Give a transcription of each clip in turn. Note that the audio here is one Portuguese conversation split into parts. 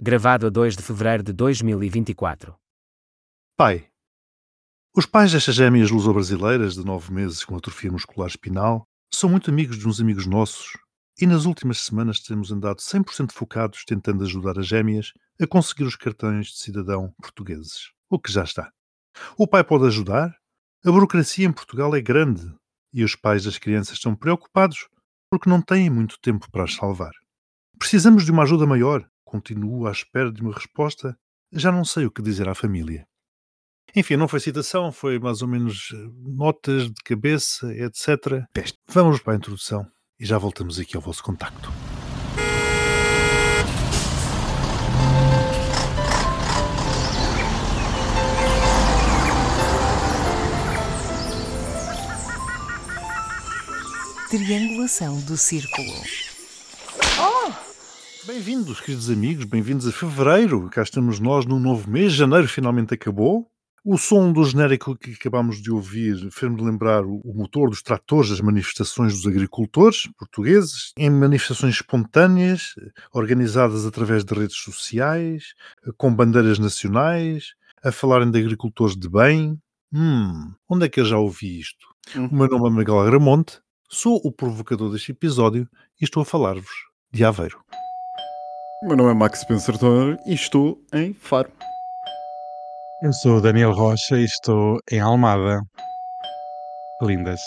Gravado a 2 de fevereiro de 2024. Pai. Os pais destas gêmeas luso-brasileiras de nove meses com atrofia muscular espinal são muito amigos de uns amigos nossos e nas últimas semanas temos andado 100% focados tentando ajudar as gêmeas a conseguir os cartões de cidadão portugueses. O que já está. O pai pode ajudar? A burocracia em Portugal é grande e os pais das crianças estão preocupados porque não têm muito tempo para as salvar. Precisamos de uma ajuda maior Continuo à espera de uma resposta. Já não sei o que dizer à família. Enfim, não foi citação, foi mais ou menos eh, notas de cabeça, etc. Vamos para a introdução e já voltamos aqui ao vosso contacto. Triangulação do círculo. Bem-vindos, queridos amigos, bem-vindos a fevereiro. Cá estamos nós num novo mês. Janeiro finalmente acabou. O som do genérico que acabámos de ouvir fez-me lembrar o motor dos tratores das manifestações dos agricultores portugueses, em manifestações espontâneas, organizadas através de redes sociais, com bandeiras nacionais, a falarem de agricultores de bem. Hum, onde é que eu já ouvi isto? Hum. O meu nome é Miguel Agramonte, sou o provocador deste episódio e estou a falar-vos de Aveiro. Meu nome é Max Spencer Toner e estou em Faro. Eu sou o Daniel Rocha e estou em Almada. Lindas.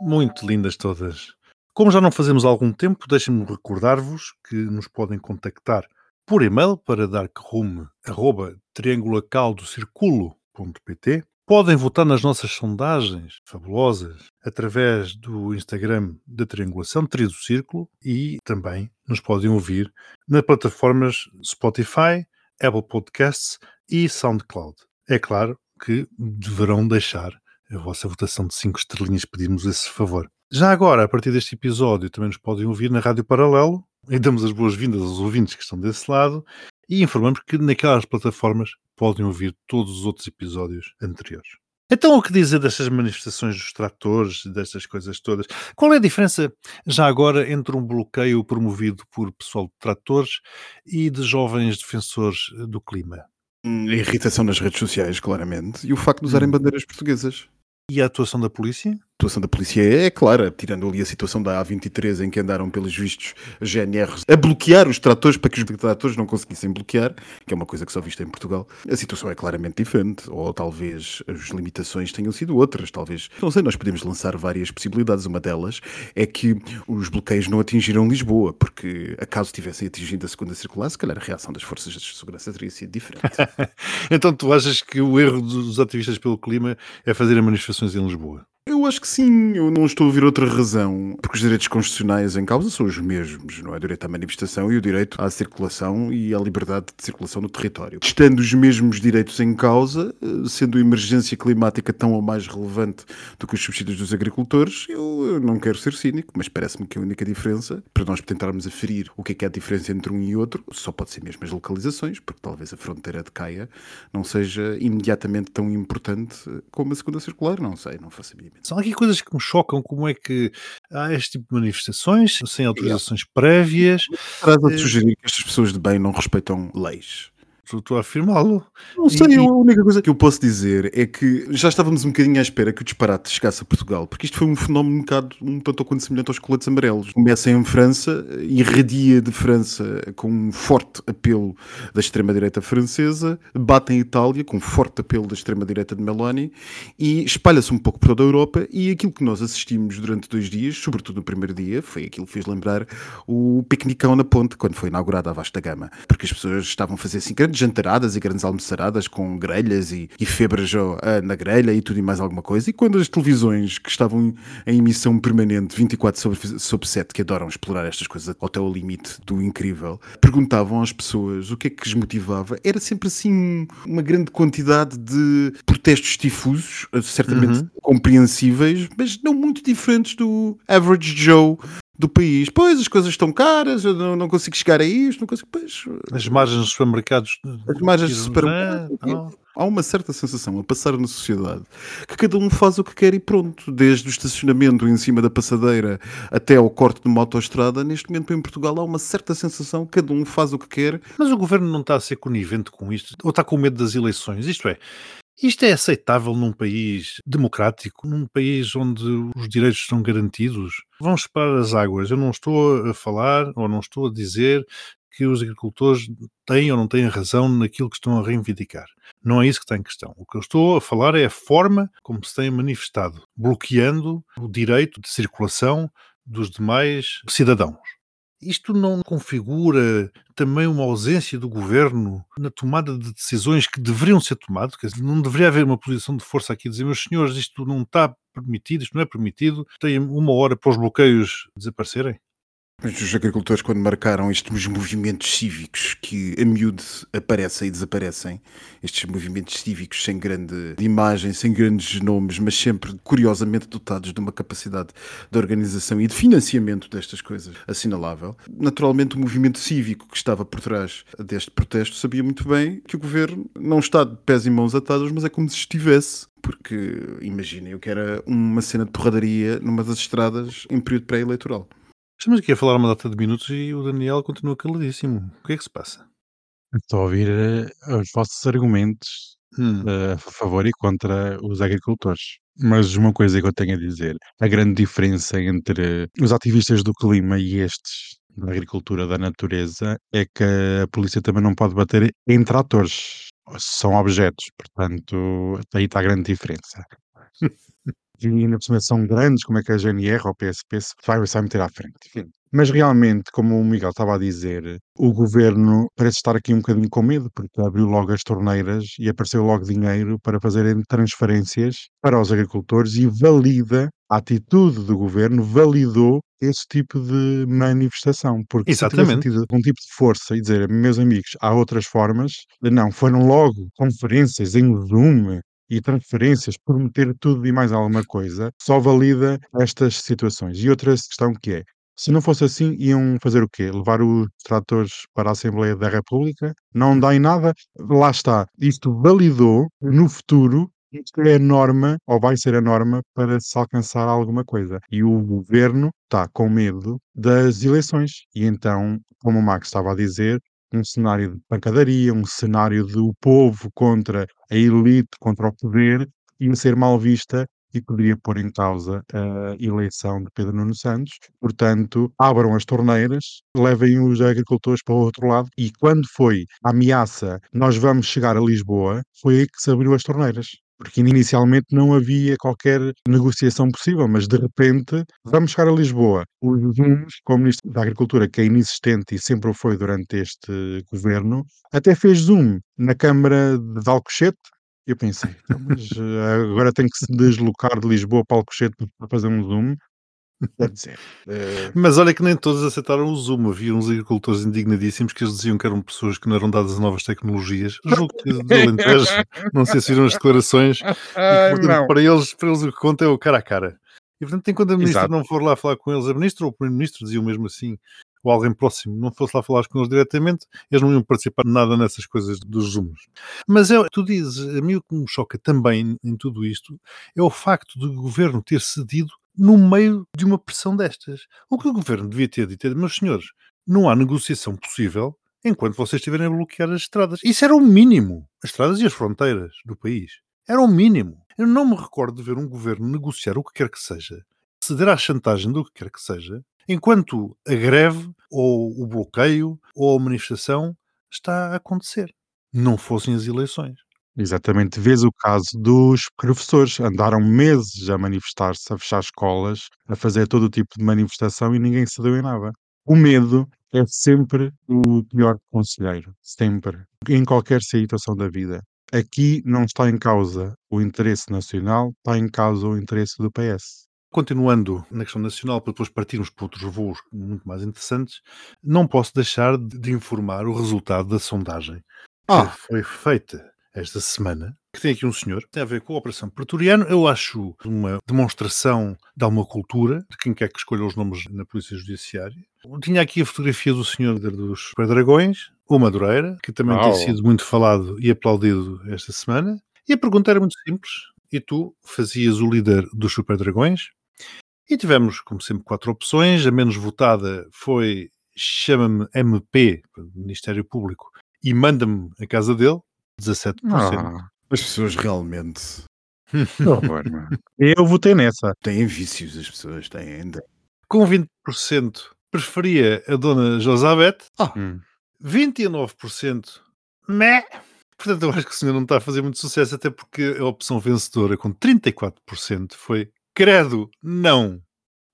Muito lindas todas. Como já não fazemos há algum tempo, deixem-me recordar-vos que nos podem contactar por e-mail para darkroom.triangulacaldocirculo.pt Podem votar nas nossas sondagens fabulosas através do Instagram da Triangulação, Trio do Círculo, e também nos podem ouvir nas plataformas Spotify, Apple Podcasts e SoundCloud. É claro que deverão deixar a vossa votação de 5 estrelinhas, pedimos esse favor. Já agora, a partir deste episódio, também nos podem ouvir na Rádio Paralelo e damos as boas-vindas aos ouvintes que estão desse lado e informamos que naquelas plataformas podem ouvir todos os outros episódios anteriores. Então, o que dizer destas manifestações dos tratores, destas coisas todas? Qual é a diferença, já agora, entre um bloqueio promovido por pessoal de tratores e de jovens defensores do clima? Hum, a irritação nas redes sociais, claramente, e o facto de usarem hum. bandeiras portuguesas. E a atuação da polícia? A situação da polícia é, clara, tirando ali a situação da A23 em que andaram pelos vistos GNRs a bloquear os tratores para que os tratores não conseguissem bloquear, que é uma coisa que só vista em Portugal. A situação é claramente diferente, ou talvez as limitações tenham sido outras, talvez. Não sei, nós podemos lançar várias possibilidades. Uma delas é que os bloqueios não atingiram Lisboa, porque acaso tivessem atingido a segunda circular, se calhar a reação das forças de segurança teria sido diferente. então tu achas que o erro dos ativistas pelo clima é fazer manifestações em Lisboa? Eu acho que sim, eu não estou a ouvir outra razão, porque os direitos constitucionais em causa são os mesmos, não é? O direito à manifestação e o direito à circulação e à liberdade de circulação no território. Estando os mesmos direitos em causa, eh, sendo a emergência climática tão ou mais relevante do que os subsídios dos agricultores, eu não quero ser cínico, mas parece-me que a única diferença, para nós tentarmos aferir o que é que é a diferença entre um e outro, só pode ser mesmo as localizações, porque talvez a fronteira de Caia não seja imediatamente tão importante como a segunda circular, não sei, não faço a mínima são aqui coisas que me chocam, como é que há este tipo de manifestações sem autorizações prévias. Estás a eh, sugerir que estas pessoas de bem não respeitam leis estou a afirmá-lo. Não sei, e, a única coisa que eu posso dizer é que já estávamos um bocadinho à espera que o disparate chegasse a Portugal, porque isto foi um fenómeno um bocado um tanto ou quanto semelhante aos coletes amarelos. Começa em França, irradia de França com um forte apelo da extrema-direita francesa, bate em Itália com um forte apelo da extrema-direita de Meloni e espalha-se um pouco por toda a Europa e aquilo que nós assistimos durante dois dias, sobretudo no primeiro dia, foi aquilo que fez lembrar o piquenicão na ponte, quando foi inaugurada a Vasta Gama, porque as pessoas estavam a fazer assim grandes jantaradas e grandes almoçaradas com grelhas e, e febras uh, na grelha e tudo e mais alguma coisa. E quando as televisões que estavam em emissão permanente 24 sobre, sobre 7, que adoram explorar estas coisas até ao limite do incrível, perguntavam às pessoas o que é que as motivava, era sempre assim uma grande quantidade de protestos difusos, uh, certamente uhum. compreensíveis, mas não muito diferentes do average Joe do país. Pois, as coisas estão caras, eu não, não consigo chegar a isto, não consigo. Pois, as margens dos supermercados. As margens dos supermercados. Há uma certa sensação a passar na sociedade que cada um faz o que quer e pronto. Desde o estacionamento em cima da passadeira até ao corte de uma autoestrada, neste momento em Portugal há uma certa sensação que cada um faz o que quer. Mas o governo não está a ser conivente com isto, ou está com medo das eleições. Isto é, isto é aceitável num país democrático, num país onde os direitos são garantidos? Vão separar as águas. Eu não estou a falar ou não estou a dizer que os agricultores têm ou não têm razão naquilo que estão a reivindicar. Não é isso que está em questão. O que eu estou a falar é a forma como se têm manifestado, bloqueando o direito de circulação dos demais cidadãos. Isto não configura também uma ausência do governo na tomada de decisões que deveriam ser tomadas? Não deveria haver uma posição de força aqui, dizer, meus senhores, isto não está permitido, isto não é permitido, tem uma hora para os bloqueios desaparecerem? Os agricultores, quando marcaram estes movimentos cívicos que a miúde aparecem e desaparecem, estes movimentos cívicos sem grande imagem, sem grandes nomes, mas sempre curiosamente dotados de uma capacidade de organização e de financiamento destas coisas assinalável, naturalmente o movimento cívico que estava por trás deste protesto sabia muito bem que o governo não está de pés e mãos atados, mas é como se estivesse porque imaginem o que era uma cena de porradaria numa das estradas em período pré-eleitoral. Estamos aqui a falar uma data de minutos e o Daniel continua caladíssimo. O que é que se passa? Estou a ouvir uh, os vossos argumentos Hum. uh, a favor e contra os agricultores. Mas uma coisa que eu tenho a dizer: a grande diferença entre os ativistas do clima e estes da agricultura da natureza é que a polícia também não pode bater em tratores. São objetos, portanto, aí está a grande diferença. e ainda por cima são grandes, como é que a GNR ou o PSP se vai, vai meter à frente. Enfim. Mas realmente, como o Miguel estava a dizer, o governo parece estar aqui um bocadinho com medo, porque abriu logo as torneiras e apareceu logo dinheiro para fazerem transferências para os agricultores e valida a atitude do governo, validou esse tipo de manifestação. Porque Exatamente. se algum tipo de força e dizer, meus amigos, há outras formas, não, foram logo conferências em Zoom, e transferências, prometer tudo e mais alguma coisa, só valida estas situações. E outra questão que é, se não fosse assim, iam fazer o quê? Levar os tratores para a Assembleia da República? Não dá em nada? Lá está. Isto validou no futuro isto é a norma, ou vai ser a norma, para se alcançar alguma coisa. E o governo está com medo das eleições. E então, como o Max estava a dizer, um cenário de pancadaria, um cenário do povo contra a elite, contra o poder, ia ser mal vista e poderia pôr em causa a eleição de Pedro Nuno Santos. Portanto, abram as torneiras, levem os agricultores para o outro lado e quando foi a ameaça nós vamos chegar a Lisboa, foi aí que se abriu as torneiras porque inicialmente não havia qualquer negociação possível, mas de repente vamos chegar a Lisboa. Os Zooms, como Ministro da Agricultura, que é inexistente e sempre o foi durante este governo, até fez Zoom na Câmara de Alcochete. Eu pensei, então, mas uh, agora tem que se deslocar de Lisboa para Alcochete para fazer um Zoom. Uh, Mas olha que nem todos aceitaram o Zoom. Havia uns agricultores indignadíssimos que eles diziam que eram pessoas que não eram dadas a novas tecnologias. Julgo que do Alentejo, não sei se viram as declarações. E que, portanto, para, eles, para eles o que conta é o cara a cara. E portanto, enquanto a ministra Exato. não for lá falar com eles, a ministra ou o primeiro-ministro diziam mesmo assim, ou alguém próximo, não fosse lá falar com eles diretamente, eles não iam participar de nada nessas coisas dos Zooms. Mas é, tu dizes, a mim o que me choca também em tudo isto é o facto do governo ter cedido no meio de uma pressão destas. O que o governo devia ter dito é, meus senhores, não há negociação possível enquanto vocês estiverem a bloquear as estradas. Isso era o mínimo. As estradas e as fronteiras do país. Era o mínimo. Eu não me recordo de ver um governo negociar o que quer que seja, ceder à chantagem do que quer que seja, enquanto a greve, ou o bloqueio, ou a manifestação está a acontecer. Não fossem as eleições. Exatamente, vês o caso dos professores, andaram meses a manifestar-se, a fechar escolas, a fazer todo o tipo de manifestação e ninguém se deu em nada. O medo é sempre o pior conselheiro, sempre, em qualquer situação da vida. Aqui não está em causa o interesse nacional, está em causa o interesse do PS. Continuando na questão nacional, para depois partirmos para outros voos muito mais interessantes, não posso deixar de informar o resultado da sondagem Ah. que foi feita esta semana, que tem aqui um senhor, tem a ver com a Operação Pretoriano. Eu acho uma demonstração de alguma cultura, de quem quer que escolha os nomes na Polícia Judiciária. Tinha aqui a fotografia do senhor dos Dragões, o Madureira, que também Uau. tem sido muito falado e aplaudido esta semana. E a pergunta era muito simples. E tu fazias o líder dos Super Dragões. E tivemos, como sempre, quatro opções. A menos votada foi chama-me MP, Ministério Público, e manda-me a casa dele, 17%. Ah, As pessoas realmente horror. Eu votei nessa. têm vícios, as pessoas têm ainda. Com 20% preferia a dona Josabeth, Hum. 29% meh. Portanto, eu acho que o senhor não está a fazer muito sucesso, até porque a opção vencedora com 34% foi credo, não.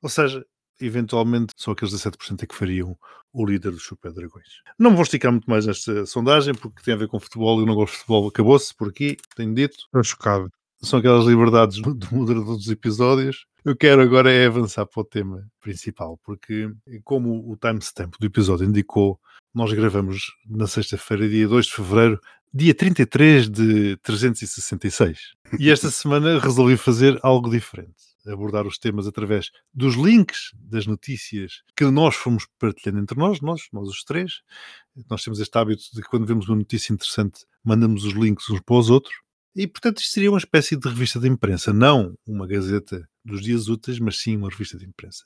Ou seja, eventualmente só aqueles 17% é que fariam o líder dos Super Dragões. Não vou esticar muito mais nesta sondagem, porque tem a ver com futebol e eu não gosto de futebol. Acabou-se por aqui, tenho dito. Estou chocado. São aquelas liberdades do do moderador dos episódios. Eu quero agora é avançar para o tema principal, porque como o timestamp do episódio indicou, nós gravamos na sexta-feira, dia 2 de fevereiro, dia 33 de 366. E esta semana resolvi fazer algo diferente. Abordar os temas através dos links das notícias que nós fomos partilhando entre nós, nós, nós os três. Nós temos este hábito de que quando vemos uma notícia interessante, mandamos os links uns para os outros. E, portanto, isto seria uma espécie de revista de imprensa, não uma gazeta dos dias úteis, mas sim uma revista de imprensa.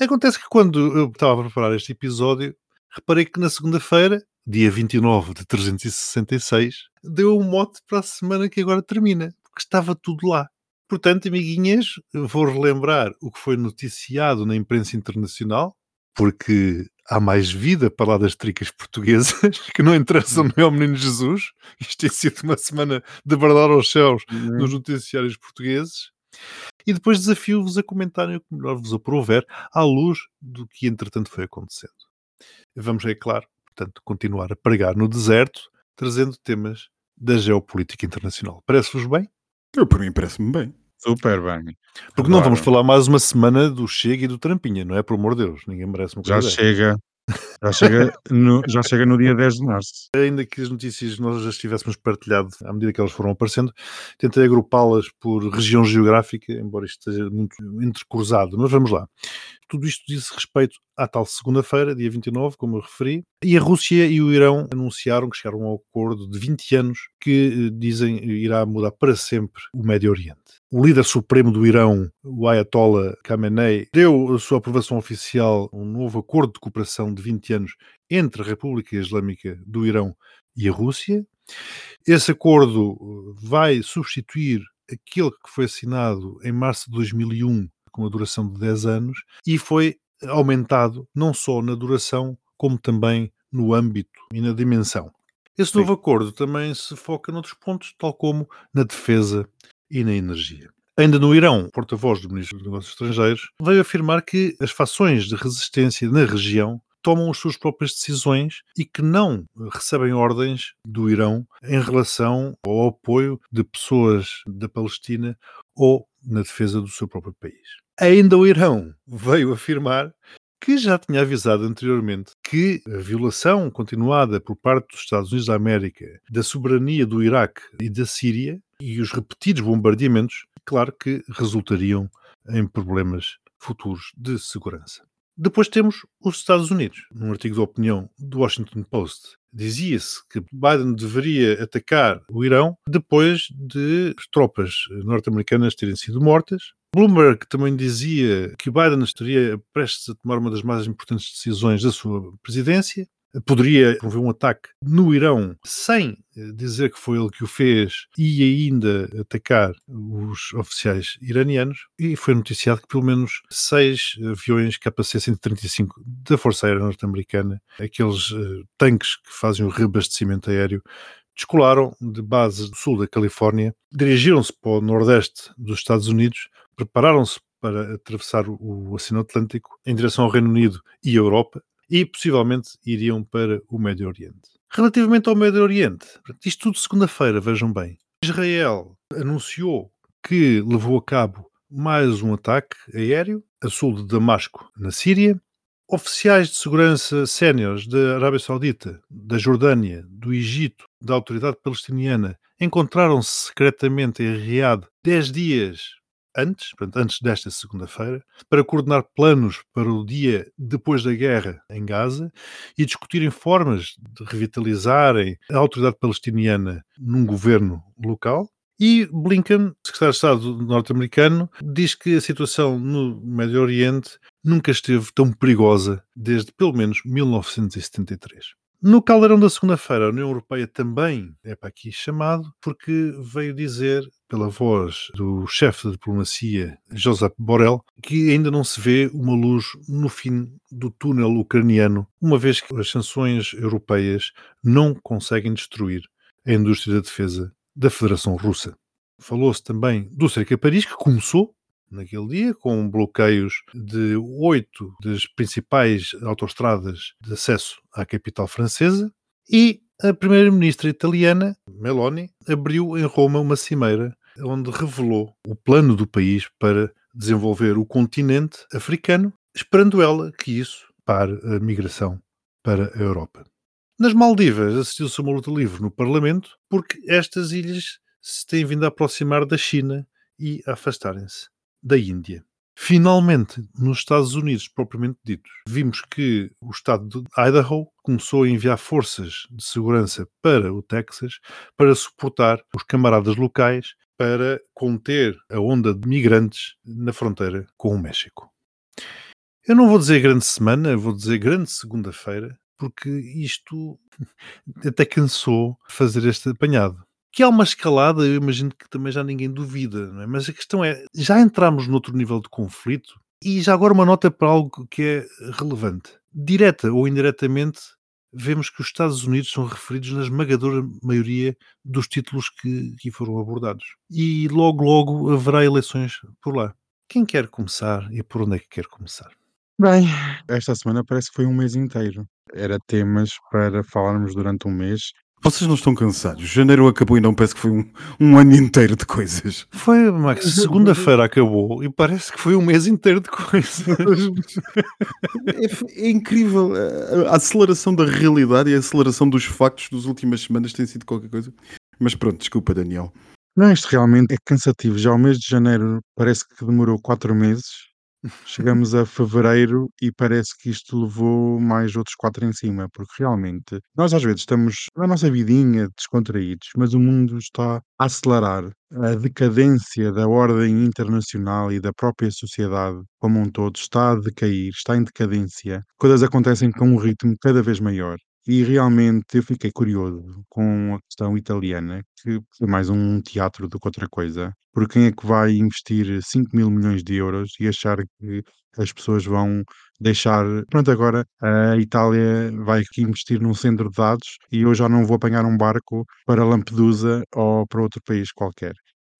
Acontece que quando eu estava a preparar este episódio, reparei que na segunda-feira, dia 29 de 366, deu um mote para a semana que agora termina, porque estava tudo lá. Portanto, amiguinhas, vou relembrar o que foi noticiado na imprensa internacional, porque há mais vida para lá das tricas portuguesas, que não interessam nem ao menino Jesus. Isto tem sido uma semana de bradar aos céus nos noticiários portugueses. E depois desafio-vos a comentarem o que melhor vos aprouver à luz do que entretanto foi acontecendo. Vamos, é claro, portanto, continuar a pregar no deserto, trazendo temas da geopolítica internacional. Parece-vos bem? Eu, por mim, parece-me bem. Super bem. Porque não Agora, vamos falar mais uma semana do Chega e do Trampinha, não é? Por amor de Deus, ninguém merece uma Já coisa dessa. chega. Já chega, no, já chega no dia 10 de março. Ainda que as notícias nós já estivéssemos partilhado à medida que elas foram aparecendo, tentei agrupá-las por região geográfica, embora isto esteja muito entrecruzado, mas vamos lá. Tudo isto diz respeito à tal segunda-feira, dia 29, como eu referi, e a Rússia e o Irão anunciaram que chegaram a um acordo de 20 anos que eh, dizem irá mudar para sempre o Médio Oriente. O líder supremo do Irão, o Ayatollah Khamenei, deu a sua aprovação oficial um novo acordo de cooperação de 20 anos entre a República Islâmica do Irão e a Rússia. Esse acordo uh, vai substituir aquele que foi assinado em março de 2001, com uma duração de 10 anos, e foi aumentado não só na duração, como também no âmbito e na dimensão. Esse novo acordo também se foca noutros pontos, tal como na defesa e na energia. Ainda no Irão, o porta-voz do Ministro dos Negócios Estrangeiros veio afirmar que as fações de resistência na região tomam as suas próprias decisões e que não recebem ordens do Irão em relação ao apoio de pessoas da Palestina ou na defesa do seu próprio país. Ainda o Irão veio afirmar que já tinha avisado anteriormente que a violação continuada por parte dos Estados Unidos da América da soberania do Iraque e da Síria e os repetidos bombardeamentos, claro que resultariam em problemas futuros de segurança. Depois temos os Estados Unidos. Num artigo de opinião do Washington Post, dizia-se que Biden deveria atacar o Irão depois de as tropas norte-americanas terem sido mortas. Bloomberg também dizia que Biden estaria prestes a tomar uma das mais importantes decisões da sua presidência. Poderia promover um ataque no Irão sem eh, dizer que foi ele que o fez e ainda atacar os oficiais iranianos. E foi noticiado que pelo menos seis aviões KC-135 da Força Aérea Norte-Americana, aqueles eh, tanques que fazem o reabastecimento aéreo, descolaram de bases do sul da Califórnia, dirigiram-se para o nordeste dos Estados Unidos, prepararam-se para atravessar o Oceano Atlântico em direção ao Reino Unido e Europa e possivelmente iriam para o Médio Oriente. Relativamente ao Médio Oriente, isto tudo segunda-feira, vejam bem. Israel anunciou que levou a cabo mais um ataque aéreo a sul de Damasco, na Síria. Oficiais de segurança séniores da Arábia Saudita, da Jordânia, do Egito, da Autoridade Palestiniana encontraram-se secretamente em Riad 10 dias antes, portanto, antes desta segunda-feira, para coordenar planos para o dia depois da guerra em Gaza e discutirem formas de revitalizarem a autoridade palestiniana num governo local. E Blinken, secretário de Estado norte-americano, diz que a situação no Médio Oriente nunca esteve tão perigosa desde pelo menos 1973. No caldeirão da segunda-feira, a União Europeia também é para aqui chamado, porque veio dizer, pela voz do chefe de diplomacia, Josep Borrell, que ainda não se vê uma luz no fim do túnel ucraniano, uma vez que as sanções europeias não conseguem destruir a indústria da defesa da Federação Russa. Falou-se também do Cerca Paris, que começou naquele dia, com bloqueios de oito das principais autoestradas de acesso à capital francesa, e a primeira-ministra italiana, Meloni, abriu em Roma uma cimeira onde revelou o plano do país para desenvolver o continente africano, esperando ela que isso pare a migração para a Europa. Nas Maldivas assistiu-se uma luta livre no Parlamento porque estas ilhas se têm vindo a aproximar da China e a afastarem-se da Índia. Finalmente, nos Estados Unidos, propriamente ditos, vimos que o estado de Idaho começou a enviar forças de segurança para o Texas para suportar os camaradas locais para conter a onda de migrantes na fronteira com o México. Eu não vou dizer grande semana, vou dizer grande segunda-feira, porque isto até cansou fazer este apanhado. Que há uma escalada, eu imagino que também já ninguém duvida, não é? mas a questão é, já entramos noutro nível de conflito e já agora uma nota para algo que é relevante. Direta ou indiretamente, vemos que os Estados Unidos são referidos na esmagadora maioria dos títulos que aqui foram abordados. E logo, logo haverá eleições por lá. Quem quer começar e por onde é que quer começar? Bem, esta semana parece que foi um mês inteiro. Era temas para falarmos durante um mês. Vocês não estão cansados? Janeiro acabou e não parece que foi um, um ano inteiro de coisas. Foi, Max, segunda-feira acabou e parece que foi um mês inteiro de coisas. É, é incrível. A, a aceleração da realidade e a aceleração dos factos das últimas semanas tem sido qualquer coisa. Mas pronto, desculpa, Daniel. Não, isto realmente é cansativo. Já o mês de janeiro parece que demorou quatro meses. Chegamos a fevereiro e parece que isto levou mais outros quatro em cima, porque realmente nós às vezes estamos na nossa vidinha descontraídos, mas o mundo está a acelerar. A decadência da ordem internacional e da própria sociedade como um todo está a decair, está em decadência. Coisas acontecem com um ritmo cada vez maior. E realmente eu fiquei curioso com a questão italiana, que foi mais um teatro do que outra coisa. Por quem é que vai investir 5 mil milhões de euros e achar que as pessoas vão deixar. Pronto, agora a Itália vai investir num centro de dados e eu já não vou apanhar um barco para Lampedusa ou para outro país qualquer.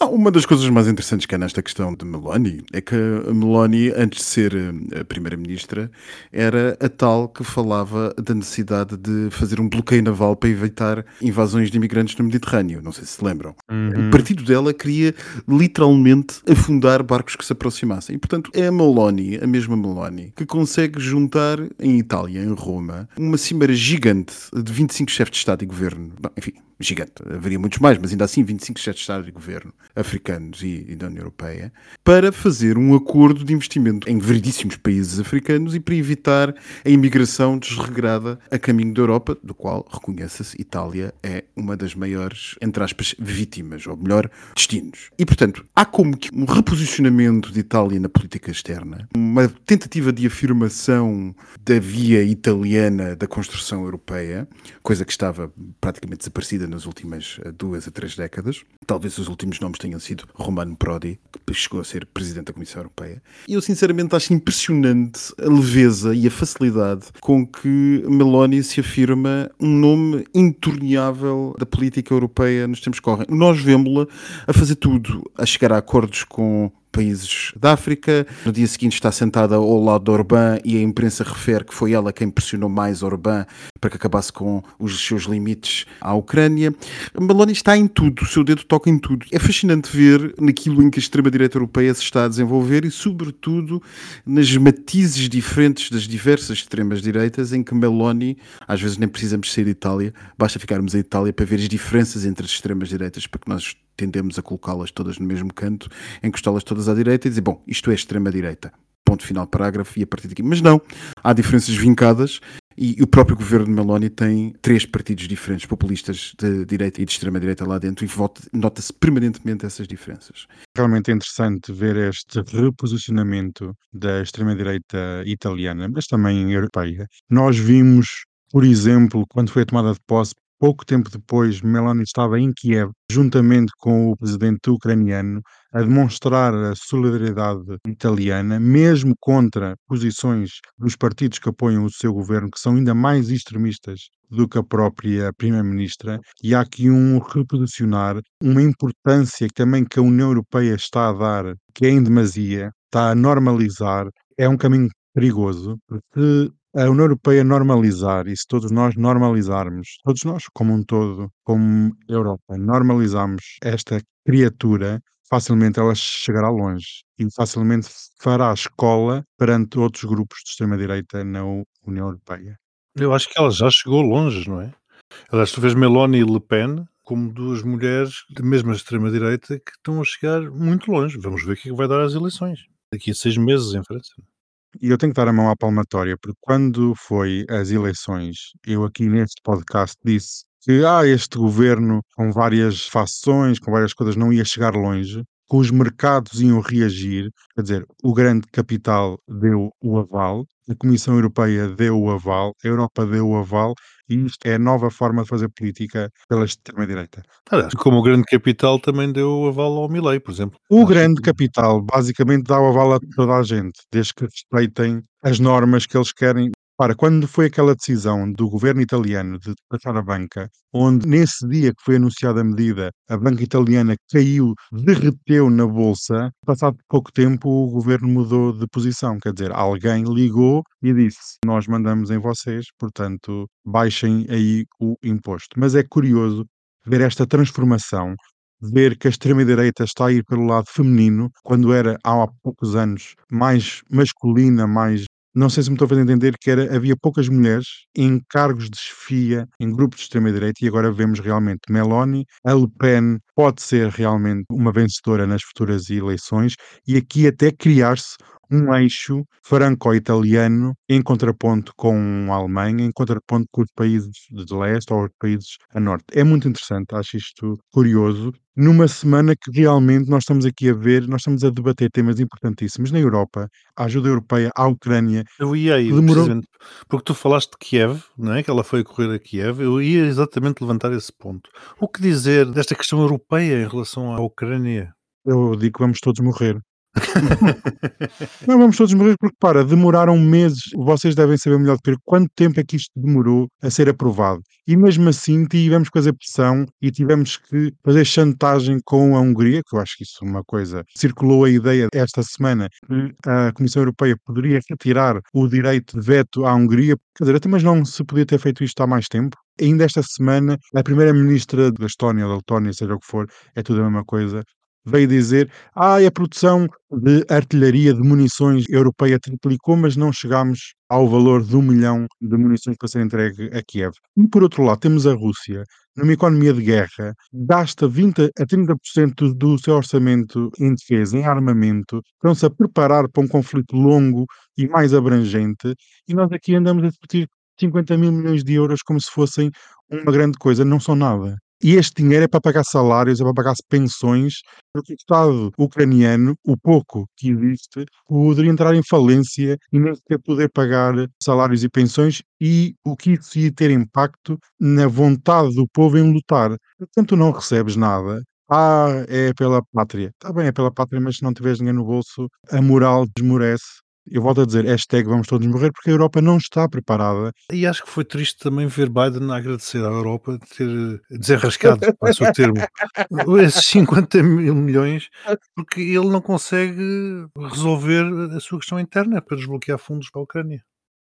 Ah, uma das coisas mais interessantes que há nesta questão de Meloni é que a Meloni, antes de ser eh, a primeira-ministra, era a tal que falava da necessidade de fazer um bloqueio naval para evitar invasões de imigrantes no Mediterrâneo. Não sei se se lembram. Uhum. O partido dela queria literalmente afundar barcos que se aproximassem. E, portanto, é a Meloni, a mesma Meloni, que consegue juntar em Itália, em Roma, uma cimeira gigante de 25 chefes de Estado e Governo. Enfim, gigante, haveria muitos mais, mas ainda assim 25 chefes de Estado e Governo africanos e, e, da União Europeia, para fazer um acordo de investimento em veridíssimos países africanos e para evitar a imigração desregrada a caminho da Europa, do qual, reconheça-se, Itália é uma das maiores, entre aspas, vítimas, ou melhor, destinos. E, portanto, há como que um reposicionamento de Itália na política externa, uma tentativa de afirmação da via italiana da construção europeia, coisa que estava praticamente desaparecida nas últimas duas a três décadas. Talvez os últimos nomes tenham sido Romano Prodi, que chegou a ser Presidente da Comissão Europeia. E eu sinceramente acho impressionante a leveza e a facilidade com que Meloni se afirma um nome intorneável da política europeia nos tempos que correm. Nós vemos-la a fazer tudo, a chegar a acordos com países da África. No dia seguinte está sentada ao lado de Orbán e a imprensa refere que foi ela quem pressionou mais Orbán para que acabasse com os seus limites à Ucrânia. Meloni está em tudo, o seu dedo toca em tudo. É fascinante ver naquilo em que a extrema-direita europeia se está a desenvolver e, sobretudo, nas matizes diferentes das diversas extremas-direitas em que Meloni, às vezes nem precisamos sair de Itália, basta ficarmos em Itália para ver as diferenças entre as extremas-direitas para que nós tendemos a colocá-las todas no mesmo canto, encostá-las todas à direita e dizer, bom, isto é extrema-direita. Ponto final, parágrafo, e a partir daqui. Mas não, há diferenças vincadas e o próprio governo de Meloni tem três partidos diferentes, populistas de direita e de extrema-direita lá dentro, e nota-se permanentemente essas diferenças. Realmente é interessante ver este reposicionamento da extrema-direita italiana, mas também europeia. Nós vimos, por exemplo, quando foi a tomada de posse, pouco tempo depois, Meloni estava em Kiev, juntamente com o presidente ucraniano, a demonstrar a solidariedade italiana, mesmo contra posições dos partidos que apoiam o seu governo, que são ainda mais extremistas do que a própria primeira-ministra, e há aqui um reposicionar, uma importância também que a União Europeia está a dar, que é em demasia, está a normalizar, é um caminho perigoso, porque a União Europeia normalizar, e se todos nós normalizarmos, todos nós como um todo, como Europa, normalizarmos esta criatura, facilmente ela chegará longe e facilmente fará escola perante outros grupos de extrema-direita na União Europeia. Eu acho que ela já chegou longe, não é? Aliás, tu vês Meloni e Le Pen como duas mulheres da mesma extrema-direita que estão a chegar muito longe. Vamos ver o que é que vai dar às eleições. Daqui a seis meses em França. E eu tenho que dar a mão à palmatória, porque quando foi as eleições, eu aqui neste podcast disse que ah, este governo com várias fações, com várias coisas, não ia chegar longe, que os mercados iam reagir, quer dizer, o grande capital deu o aval, a Comissão Europeia deu o aval, a Europa deu o aval, isto é a nova forma de fazer política pela extrema-direita. Aliás, como o grande capital também deu aval ao Milley, por exemplo. O Acho grande que- capital basicamente dá o aval a toda a gente, desde que respeitem as normas que eles querem. Para, quando foi aquela decisão do governo italiano de taxar a banca, onde nesse dia que foi anunciada a medida, a banca italiana caiu, derreteu na bolsa, passado pouco tempo o governo mudou de posição, quer dizer, alguém ligou e disse: Nós mandamos em vocês, portanto, baixem aí o imposto. Mas é curioso ver esta transformação ver que a extrema-direita está a ir pelo lado feminino, quando era há poucos anos mais masculina, mais. Não sei se me estou a fazer entender que era, havia poucas mulheres em cargos de chefia em grupos de extrema-direita e agora vemos realmente Meloni, a Le Pen pode ser realmente uma vencedora nas futuras eleições e aqui até criar-se um eixo franco-italiano em contraponto com a Alemanha, em contraponto com os países de leste ou os países a norte. É muito interessante, acho isto curioso. Numa semana que realmente nós estamos aqui a ver, nós estamos a debater temas importantíssimos na Europa, a ajuda europeia à Ucrânia. Eu ia aí, Demorou- porque tu falaste de Kiev, não é? Que ela foi correr a Kiev. Eu ia exatamente levantar esse ponto. O que dizer desta questão europeia em relação à Ucrânia? Eu digo que vamos todos morrer. Não, vamos todos morrer porque, para, demoraram meses. Vocês devem saber melhor do que eu quanto tempo é que isto demorou a ser aprovado. E mesmo assim tivemos que fazer pressão e tivemos que fazer chantagem com a Hungria, que eu acho que isso é uma coisa. Circulou a ideia esta semana que a Comissão Europeia poderia retirar o direito de veto à Hungria. Quer dizer, até mas não se podia ter feito isto há mais tempo. Ainda esta semana, a primeira-ministra da Estónia ou da Letónia, seja o que for, é tudo a mesma coisa, veio dizer ah, a produção de artilharia de munições europeia triplicou, mas não chegámos ao valor de um milhão de munições para ser entregue a Kiev. E por outro lado, temos a Rússia, numa economia de guerra, gasta 20 a 30% do seu orçamento em defesa, em armamento, estão-se a preparar para um conflito longo e mais abrangente, e nós aqui andamos a discutir 50 mil milhões de euros como se fossem uma grande coisa, não são nada. E este dinheiro é para pagar salários, é para pagar pensões, porque o Estado ucraniano, o pouco que existe, poderia entrar em falência e nem sequer poder pagar salários e pensões, e o que isso ia ter impacto na vontade do povo em lutar. Portanto, não recebes nada. Ah, é pela pátria. Está bem, é pela pátria, mas se não tiveres dinheiro no bolso, a moral desmorece. Eu volto a dizer, hashtag vamos todos morrer, porque a Europa não está preparada E acho que foi triste também ver Biden agradecer à Europa de ter desenrascado, passo o termo, esses 50 mil milhões, porque ele não consegue resolver a sua questão interna para desbloquear fundos para a Ucrânia.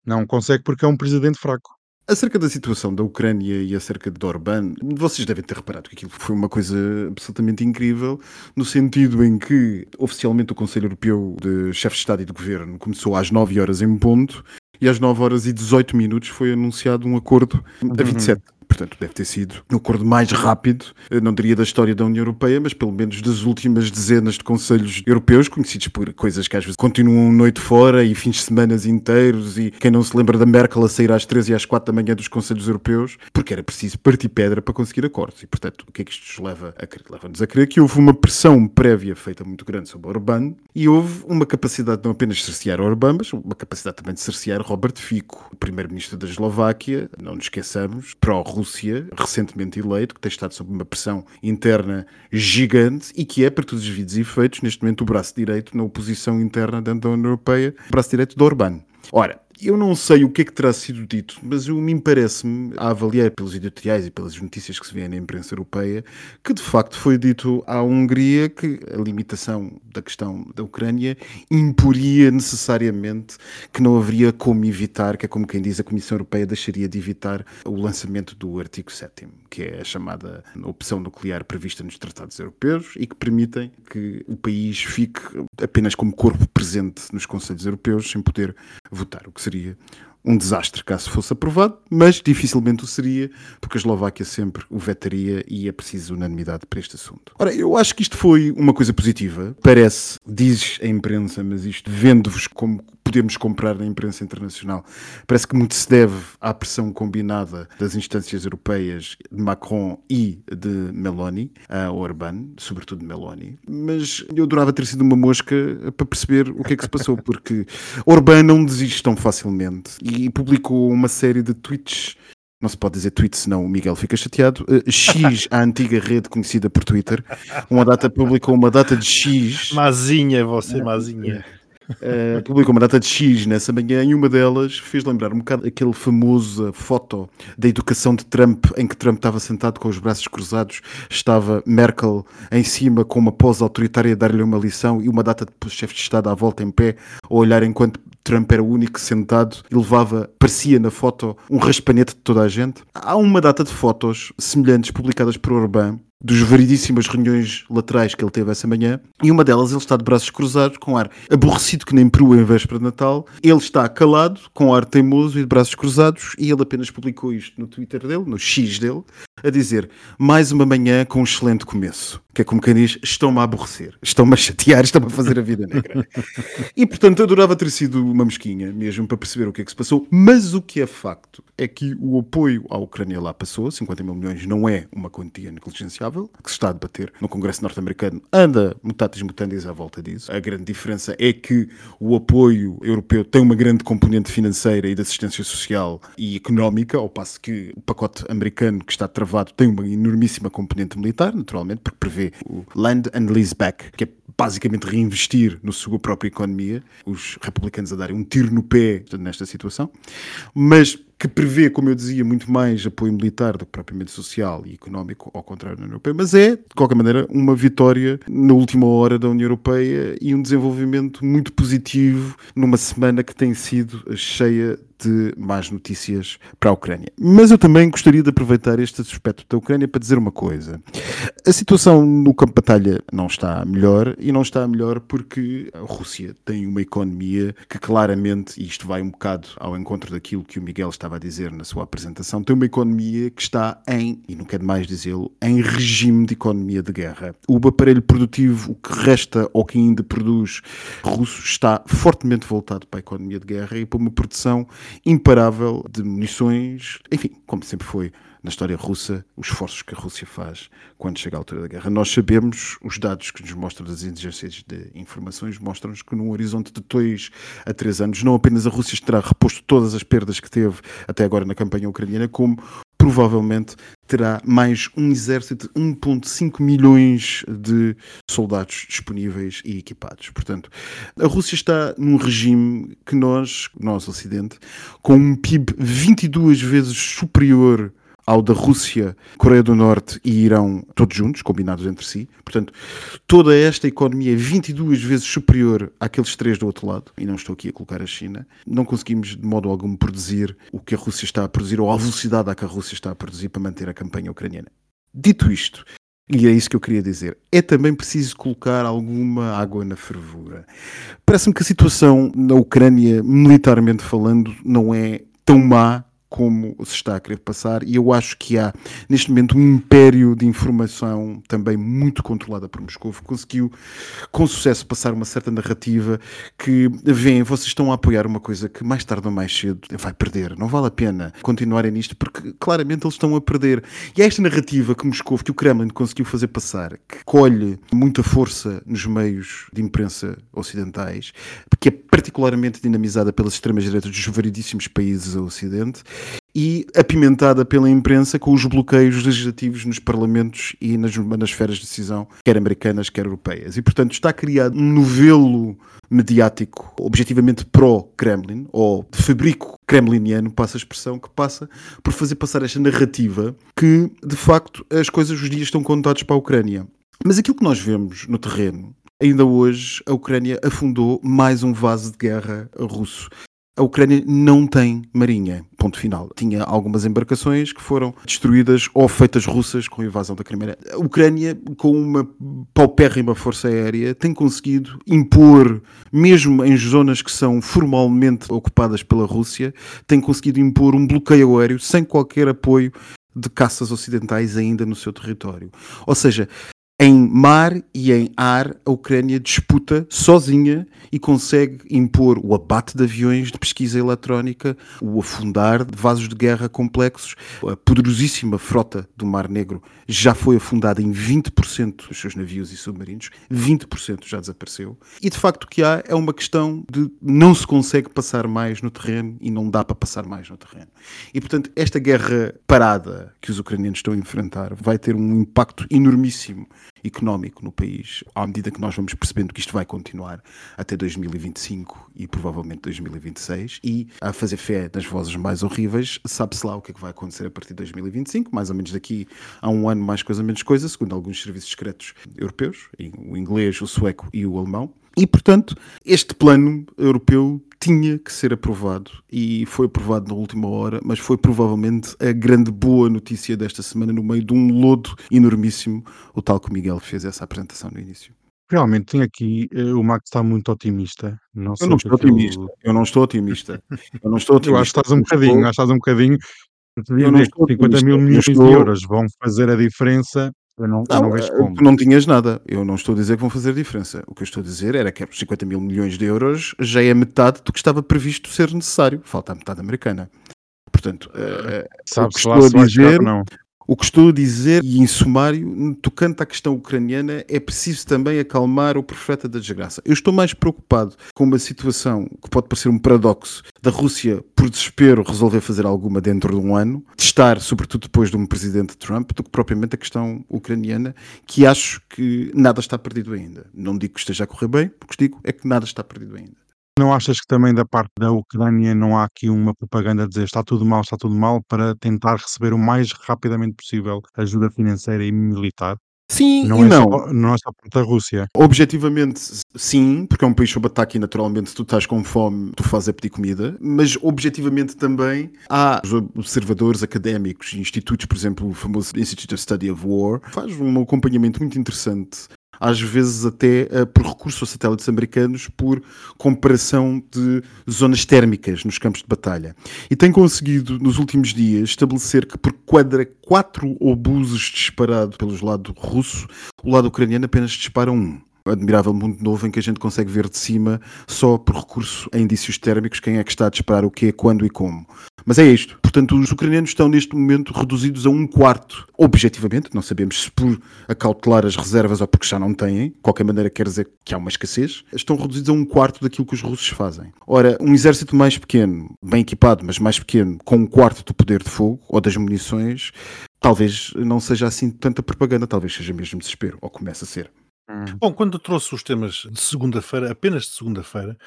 Não consegue porque é um presidente fraco. Acerca da situação da Ucrânia e acerca de Orbán, vocês devem ter reparado que aquilo foi uma coisa absolutamente incrível, no sentido em que oficialmente o Conselho Europeu de Chefes de Estado e de Governo começou às 9 horas em ponto e às 9 horas e 18 minutos foi anunciado um acordo a 27. Portanto deve ter sido um acordo mais rápido, eh, não diria da história da União Europeia, mas pelo menos das últimas dezenas de conselhos europeus, conhecidos por coisas que às vezes continuam noite fora e fins de semana inteiros, e quem não se lembra da Merkel a sair às 13 e às 4 da manhã dos conselhos europeus, porque era preciso partir pedra para conseguir acordos. E portanto, o que é que isto nos leva a crer? Leva-nos a crer que houve uma pressão prévia feita muito grande sobre Orbán e houve uma capacidade não apenas de cercear Orbán, mas uma capacidade também de cercear Robert Fico, o primeiro-ministro da Eslováquia, não nos esqueçamos, pró-Rússia, recentemente eleito, que tem estado sob uma pressão interna gigante e que é, para todos os vídeos e efeitos, neste momento o braço direito na oposição interna dentro da União Europeia, o braço direito de Orbán. Ora, eu não sei o que é que terá sido dito, mas o me parece-me, a avaliar pelos editoriais e pelas notícias que se vêem na imprensa europeia, que de facto foi dito à Hungria que a limitação da questão da Ucrânia imporia necessariamente que não haveria como evitar, que é como quem diz, a Comissão Europeia deixaria de evitar o lançamento do artigo 7 que é a chamada opção nuclear prevista nos tratados europeus e que permitem que o país fique apenas como corpo presente nos Conselhos Europeus sem poder votar, o que seria queria um desastre caso fosse aprovado, mas dificilmente o seria, porque a Eslováquia sempre o vetaria e é preciso unanimidade para este assunto. Ora, eu acho que isto foi uma coisa positiva. Parece, diz a imprensa, mas isto vendo-vos como podemos comprar na imprensa internacional. Parece que muito se deve à pressão combinada das instâncias europeias de Macron e de Meloni, a Orbán, sobretudo de Meloni. Mas eu adorava ter sido uma mosca para perceber o que é que se passou, porque Orbán não desiste tão facilmente e publicou uma série de tweets não se pode dizer tweet, senão o Miguel fica chateado. Uh, X, a antiga rede conhecida por Twitter, uma data publicou uma data de X. Mazinha, você, mazinha. Uh, publicou uma data de X nessa manhã e uma delas fez lembrar um bocado aquele famoso foto da educação de Trump em que Trump estava sentado com os braços cruzados, estava Merkel em cima com uma pose autoritária a dar-lhe uma lição e uma data de chefe de Estado à volta em pé a olhar enquanto Trump era o único sentado e levava, parecia na foto, um raspanete de toda a gente. Há uma data de fotos semelhantes publicadas por Orbán dos variedíssimas reuniões laterais que ele teve essa manhã, e uma delas ele está de braços cruzados, com ar aborrecido que nem perua em véspera de Natal. Ele está calado, com ar teimoso e de braços cruzados, e ele apenas publicou isto no Twitter dele, no X dele, a dizer mais uma manhã com um excelente começo. Que é como quem diz, estão-me a aborrecer, estão-me a chatear, estão-me a fazer a vida negra. e portanto adorava ter sido uma mesquinha, mesmo para perceber o que é que se passou, mas o que é facto é que o apoio à Ucrânia lá passou, 50 mil milhões não é uma quantia negligenciável, que se está a debater no Congresso norte-americano, anda mutatis mutandis à volta disso. A grande diferença é que o apoio europeu tem uma grande componente financeira e de assistência social e económica, ao passo que o pacote americano que está travado tem uma enormíssima componente militar, naturalmente, porque prevê o Land and Lease Back, que é basicamente reinvestir na sua própria economia, os republicanos a darem um tiro no pé nesta situação, mas que prevê, como eu dizia, muito mais apoio militar do que propriamente social e económico, ao contrário da União Europeia, mas é, de qualquer maneira, uma vitória na última hora da União Europeia e um desenvolvimento muito positivo numa semana que tem sido cheia de más notícias para a Ucrânia. Mas eu também gostaria de aproveitar este aspecto da Ucrânia para dizer uma coisa. A situação no campo de batalha não está melhor e não está melhor porque a Rússia tem uma economia que claramente, e isto vai um bocado ao encontro daquilo que o Miguel estava a dizer na sua apresentação, tem uma economia que está em, e não quero mais dizê-lo, em regime de economia de guerra. O aparelho produtivo, o que resta ou que ainda produz russo, está fortemente voltado para a economia de guerra e para uma produção imparável de munições, enfim, como sempre foi na história russa, os esforços que a Rússia faz quando chega à altura da guerra. Nós sabemos, os dados que nos mostram das agências de informações mostram-nos que num horizonte de dois a três anos, não apenas a Rússia terá reposto todas as perdas que teve até agora na campanha ucraniana, como provavelmente terá mais um exército de 1,5 milhões de soldados disponíveis e equipados. Portanto, a Rússia está num regime que nós, nós Ocidente, com um PIB 22 vezes superior ao da Rússia, Coreia do Norte e Irão, todos juntos, combinados entre si. Portanto, toda esta economia é 22 vezes superior àqueles três do outro lado, e não estou aqui a colocar a China. Não conseguimos, de modo algum, produzir o que a Rússia está a produzir, ou a velocidade a que a Rússia está a produzir para manter a campanha ucraniana. Dito isto, e é isso que eu queria dizer. É também preciso colocar alguma água na fervura. Parece-me que a situação na Ucrânia, militarmente falando, não é tão má como se está a querer passar, e eu acho que há neste momento um império de informação também muito controlada por Moscou, conseguiu com sucesso passar uma certa narrativa que vem, vocês estão a apoiar uma coisa que mais tarde ou mais cedo vai perder, não vale a pena continuarem nisto porque claramente eles estão a perder. E é esta narrativa que Moscou, que o Kremlin conseguiu fazer passar, que colhe muita força nos meios de imprensa ocidentais, que é particularmente dinamizada pelas extremas-direitas dos variedíssimos países do Ocidente e apimentada pela imprensa com os bloqueios legislativos nos parlamentos e nas, nas esferas de decisão, quer americanas, quer europeias. E, portanto, está criado um novelo mediático objetivamente pró-Kremlin, ou de fabrico kremliniano, passa a expressão, que passa por fazer passar esta narrativa que, de facto, as coisas, os dias estão contados para a Ucrânia. Mas aquilo que nós vemos no terreno Ainda hoje, a Ucrânia afundou mais um vaso de guerra russo. A Ucrânia não tem marinha, ponto final. Tinha algumas embarcações que foram destruídas ou feitas russas com a invasão da Crimeia. A Ucrânia, com uma paupérrima força aérea, tem conseguido impor, mesmo em zonas que são formalmente ocupadas pela Rússia, tem conseguido impor um bloqueio aéreo sem qualquer apoio de caças ocidentais ainda no seu território. Ou seja, em mar e em ar, a Ucrânia disputa sozinha e consegue impor o abate de aviões de pesquisa eletrónica, o afundar de vasos de guerra complexos. A poderosíssima frota do Mar Negro já foi afundada em 20% dos seus navios e submarinos, 20% já desapareceu. E de facto o que há é uma questão de não se consegue passar mais no terreno e não dá para passar mais no terreno. E portanto, esta guerra parada que os ucranianos estão a enfrentar vai ter um impacto enormíssimo económico no país, à medida que nós vamos percebendo que isto vai continuar até 2025 e provavelmente 2026, e a fazer fé nas vozes mais horríveis, sabe-se lá o que é que vai acontecer a partir de 2025, mais ou menos daqui a um ano, mais coisa, menos coisa, segundo alguns serviços secretos europeus, o inglês, o sueco e o alemão. E, portanto, este plano europeu tinha que ser aprovado e foi aprovado na última hora, mas foi provavelmente a grande boa notícia desta semana no meio de um lodo enormíssimo, o tal que o Miguel fez essa apresentação no início. Realmente tem aqui uh, o Max está muito otimista. Não eu não estou otimista. Eu... eu não estou otimista. Eu não estou otimista. eu acho que estás um bocadinho, acho que estás um bocadinho. Eu não estou 50 mil milhões estou... de euros vão fazer a diferença eu não, não, eu não vejo eh, como. Tu não tinhas nada. Eu não estou a dizer que vão fazer diferença. O que eu estou a dizer era que 50 mil milhões de euros já é metade do que estava previsto ser necessário. Falta a metade americana. Portanto, uh, o que estou a dizer, não. O que estou a dizer, e em sumário, tocante à questão ucraniana, é preciso também acalmar o profeta da desgraça. Eu estou mais preocupado com uma situação que pode parecer um paradoxo da Rússia, por desespero, resolver fazer alguma dentro de um ano, testar, sobretudo depois de um presidente Trump, do que propriamente a questão ucraniana, que acho que nada está perdido ainda. Não digo que esteja a correr bem, o que digo é que nada está perdido ainda. Não achas que também da parte da Ucrânia não há aqui uma propaganda a dizer está tudo mal, está tudo mal, para tentar receber o mais rapidamente possível ajuda financeira e militar? Sim não e é não. Só, não é só parte da Rússia. Objetivamente, sim, porque é um país sob ataque e naturalmente se tu estás com fome, tu fazes a pedir comida, mas objetivamente também há observadores académicos, institutos, por exemplo, o famoso Institute of Study of War, faz um acompanhamento muito interessante às vezes até uh, por recurso a satélites americanos, por comparação de zonas térmicas nos campos de batalha. E tem conseguido, nos últimos dias, estabelecer que por cada quatro obuses disparados pelos lado russo, o lado ucraniano apenas dispara um admirável mundo novo em que a gente consegue ver de cima só por recurso a indícios térmicos quem é que está a disparar o quê, quando e como. Mas é isto. Portanto, os ucranianos estão neste momento reduzidos a um quarto. Objetivamente, não sabemos se por acautelar as reservas ou porque já não têm, de qualquer maneira quer dizer que há uma escassez, estão reduzidos a um quarto daquilo que os russos fazem. Ora, um exército mais pequeno, bem equipado, mas mais pequeno, com um quarto do poder de fogo ou das munições, talvez não seja assim tanta propaganda, talvez seja mesmo desespero, ou comece a ser. Hum. Bom, quando trouxe os temas de segunda-feira, apenas de segunda-feira,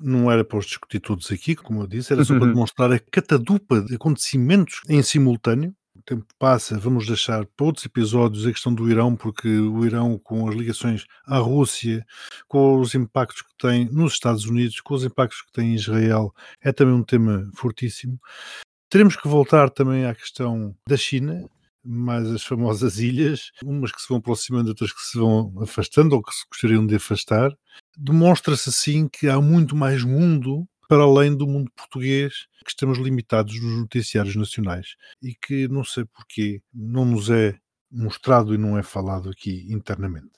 não era para os discutir todos aqui, como eu disse, era só para demonstrar a catadupa de acontecimentos em simultâneo. O tempo passa, vamos deixar para outros episódios a questão do Irão, porque o Irão, com as ligações à Rússia, com os impactos que tem nos Estados Unidos, com os impactos que tem em Israel, é também um tema fortíssimo. Teremos que voltar também à questão da China, mais as famosas ilhas, umas que se vão aproximando, outras que se vão afastando ou que se gostariam de afastar. Demonstra-se assim que há muito mais mundo para além do mundo português, que estamos limitados nos noticiários nacionais e que não sei porquê não nos é mostrado e não é falado aqui internamente.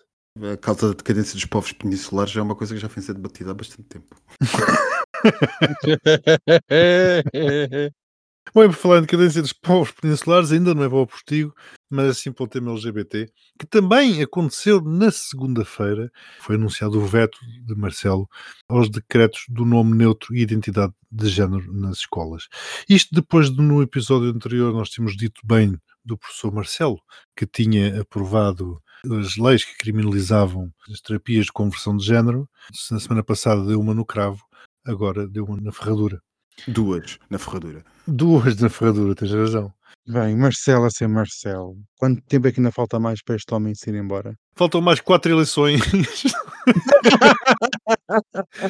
A causa da decadência dos povos peninsulares já é uma coisa que já vem ser debatida há bastante tempo. Bom, por falar em decadência dos povos peninsulares, ainda não é o postigo, mas assim para o tema LGBT, que também aconteceu na segunda-feira. Foi anunciado o veto de Marcelo aos decretos do nome neutro e identidade de género nas escolas. Isto depois de, no episódio anterior, nós tínhamos dito bem do professor Marcelo, que tinha aprovado as leis que criminalizavam as terapias de conversão de género. Na semana passada deu uma no cravo, agora deu uma na ferradura. Duas na ferradura. Duas na ferradura, tens razão. Bem, Marcelo a ser Marcelo. Quanto tempo é que ainda falta mais para este homem se ir embora? Faltam mais quatro eleições.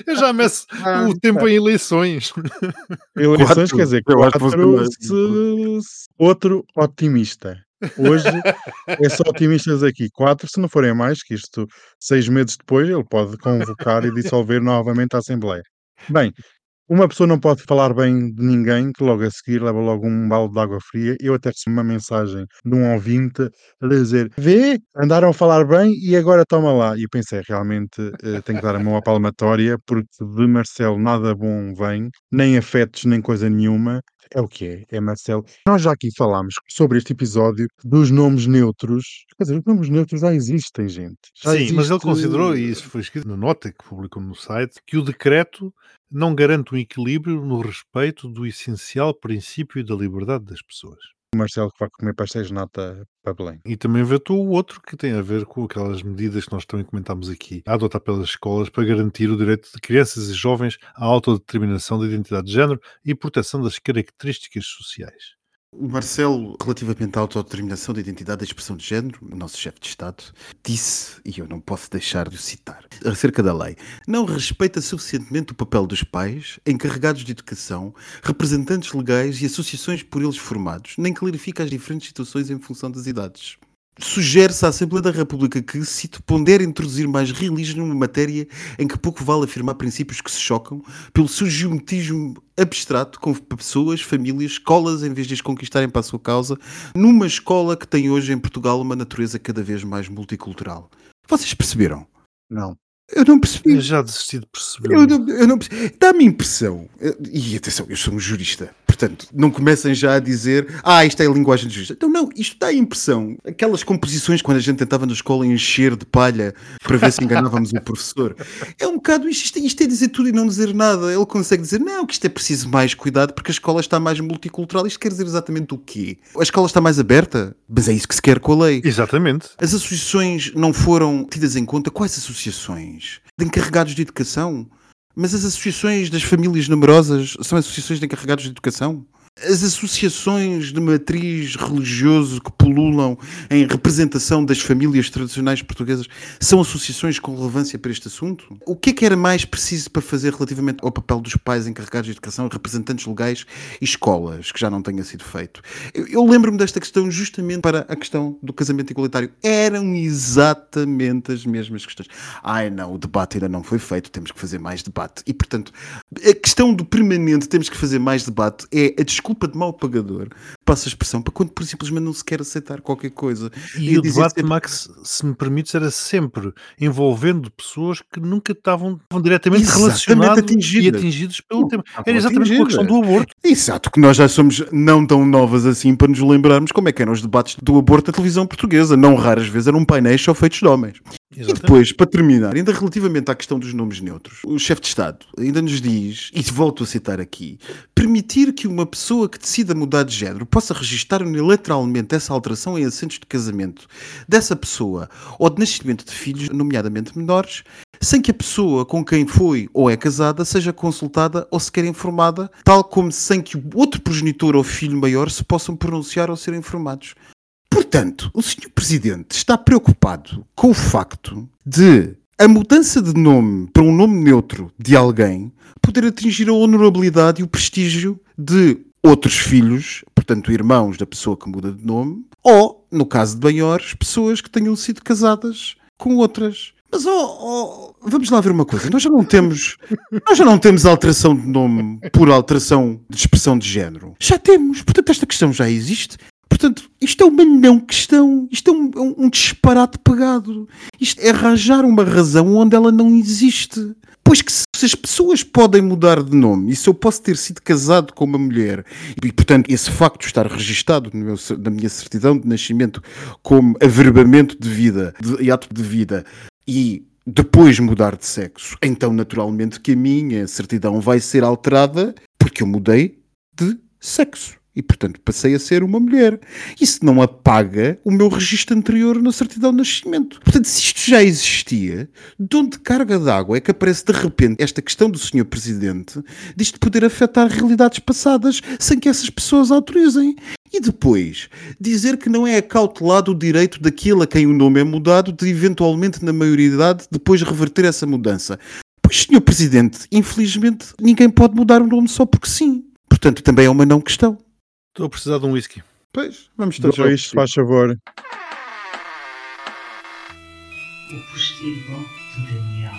Eu já meço o tempo em eleições. Eleições Quatro. quer dizer, quatro, se- outro otimista. Hoje é só otimistas aqui. Quatro, se não forem mais, que isto seis meses depois ele pode convocar e dissolver novamente a Assembleia. Bem, uma pessoa não pode falar bem de ninguém que logo a seguir leva logo um balde de água fria. Eu até recebi uma mensagem de um ouvinte a dizer: Vê, andaram a falar bem e agora toma lá. E eu pensei, realmente eh, tenho que dar a mão à palmatória, porque de Marcelo nada bom vem, nem afetos, nem coisa nenhuma. É o que é, é Marcelo. Nós já aqui falámos sobre este episódio dos nomes neutros. Quer dizer, os nomes neutros já existem, gente. Já Sim, mas ele existe- considerou, e isso foi escrito na nota que publicou no site, que o decreto não garante um equilíbrio no respeito do essencial princípio da liberdade das pessoas. O Marcelo que vai comer pastéis nata para Belém. E também vetou o outro que tem a ver com aquelas medidas que nós também comentámos aqui, a adotar pelas escolas para garantir o direito de crianças e jovens à autodeterminação da identidade de género e proteção das características sociais. Marcelo, relativamente à autodeterminação da identidade da expressão de género, o nosso chefe de Estado, disse, e eu não posso deixar de o citar, acerca da lei, não respeita suficientemente o papel dos pais, encarregados de educação, representantes legais e associações por eles formados, nem clarifica as diferentes situações em função das idades. Sugere-se à Assembleia da República que, cito, pondere introduzir mais realismo numa matéria em que pouco vale afirmar princípios que se chocam pelo seu geometismo abstrato com pessoas, famílias, escolas, em vez de as conquistarem para a sua causa, numa escola que tem hoje em Portugal uma natureza cada vez mais multicultural. Vocês perceberam? Não. Eu não percebi. Eu já desisti de perceber. Eu não, eu não perce- Dá-me impressão, e atenção, eu sou um jurista, portanto, não comecem já a dizer, ah, isto é a linguagem de jurista. Então, não, isto dá a impressão. Aquelas composições quando a gente tentava na escola encher de palha para ver se enganávamos o professor. É um bocado isto, isto, é- isto é dizer tudo e não dizer nada. Ele consegue dizer, não, que isto é preciso mais cuidado porque a escola está mais multicultural. Isto quer dizer exatamente o quê? A escola está mais aberta? Mas é isso que se quer com a lei. Exatamente. As associações não foram tidas em conta? Quais associações? De encarregados de educação? Mas as associações das famílias numerosas são associações de encarregados de educação? As associações de matriz religioso que pululam em representação das famílias tradicionais portuguesas são associações com relevância para este assunto? O que é que era mais preciso para fazer relativamente ao papel dos pais encarregados de educação, representantes legais e escolas, que já não tenha sido feito? Eu, eu lembro-me desta questão justamente para a questão do casamento igualitário. Eram exatamente as mesmas questões. Ai não, o debate ainda não foi feito, temos que fazer mais debate. E portanto, a questão do permanente temos que fazer mais debate é a desculpa de mau pagador, passa a expressão, para quando por simplesmente não se quer aceitar qualquer coisa. E, E o debate, sempre- Max, se me permites, era sempre envolvendo pessoas que nunca estavam diretamente relacionadas e atingidas. atingidos pelo Não, tema. Era exatamente a questão do aborto. Exato, que nós já somos não tão novas assim para nos lembrarmos como é que eram os debates do aborto na televisão portuguesa. Não raras vezes eram painéis só feitos de homens. E Exatamente. depois, para terminar, ainda relativamente à questão dos nomes neutros, o chefe de Estado ainda nos diz, e volto a citar aqui, permitir que uma pessoa que decida mudar de género possa registar unilateralmente essa alteração em assentos de casamento dessa pessoa ou de nascimento de filhos, nomeadamente menores, sem que a pessoa com quem foi ou é casada seja consultada ou sequer informada, tal como sem que o outro progenitor ou filho maior se possam pronunciar ou ser informados. Portanto, o Sr. Presidente está preocupado com o facto de a mudança de nome para um nome neutro de alguém poder atingir a honorabilidade e o prestígio de outros filhos, portanto, irmãos da pessoa que muda de nome, ou, no caso de maiores, pessoas que tenham sido casadas com outras. Mas ó, ó, vamos lá ver uma coisa. Nós já não temos, nós já não temos alteração de nome por alteração de expressão de género. Já temos. Portanto, esta questão já existe. Portanto, isto é uma não questão. Isto é um, é um- um disparate pegado. Isto é arranjar uma razão onde ela não existe. Pois que se as pessoas podem mudar de nome e se eu posso ter sido casado com uma mulher e, portanto, esse facto estar registado no meu na minha certidão de nascimento como averbamento de vida e ato de vida e depois mudar de sexo, então naturalmente que a minha certidão vai ser alterada porque eu mudei de sexo. E, portanto, passei a ser uma mulher. Isso não apaga o meu registro anterior na certidão de nascimento. Portanto, se isto já existia, de onde carga d'água é que aparece de repente esta questão do Sr. Presidente disto poder afetar realidades passadas sem que essas pessoas autorizem? E depois, dizer que não é acautelado o direito daquele a quem o nome é mudado de eventualmente, na maioridade, depois reverter essa mudança. Pois, Sr. Presidente, infelizmente ninguém pode mudar o nome só porque sim. Portanto, também é uma não questão. Estou a precisar de um whisky. Pois, vamos todos ao Dois, possível. faz favor. O postigo de Daniel.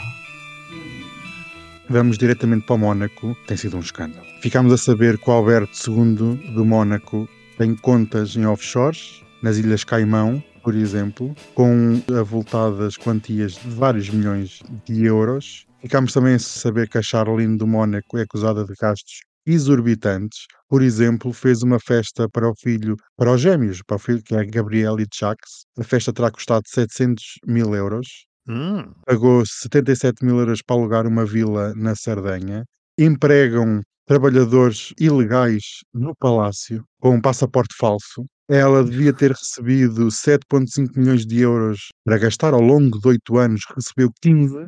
Vamos diretamente para o Mónaco. Tem sido um escândalo. Ficámos a saber que o Alberto II do Mónaco tem contas em offshores, nas Ilhas Caimão, por exemplo, com avultadas quantias de vários milhões de euros. Ficámos também a saber que a Charlene do Mónaco é acusada de gastos exorbitantes. Por exemplo, fez uma festa para o filho, para os gêmeos, para o filho que é Gabriel e Jacques. A festa terá custado 700 mil euros Hum, pagou 77 mil euros para alugar uma vila na Sardenha, empregam trabalhadores ilegais no palácio com um passaporte falso. Ela devia ter recebido 7,5 milhões de euros para gastar ao longo de oito anos, recebeu 15.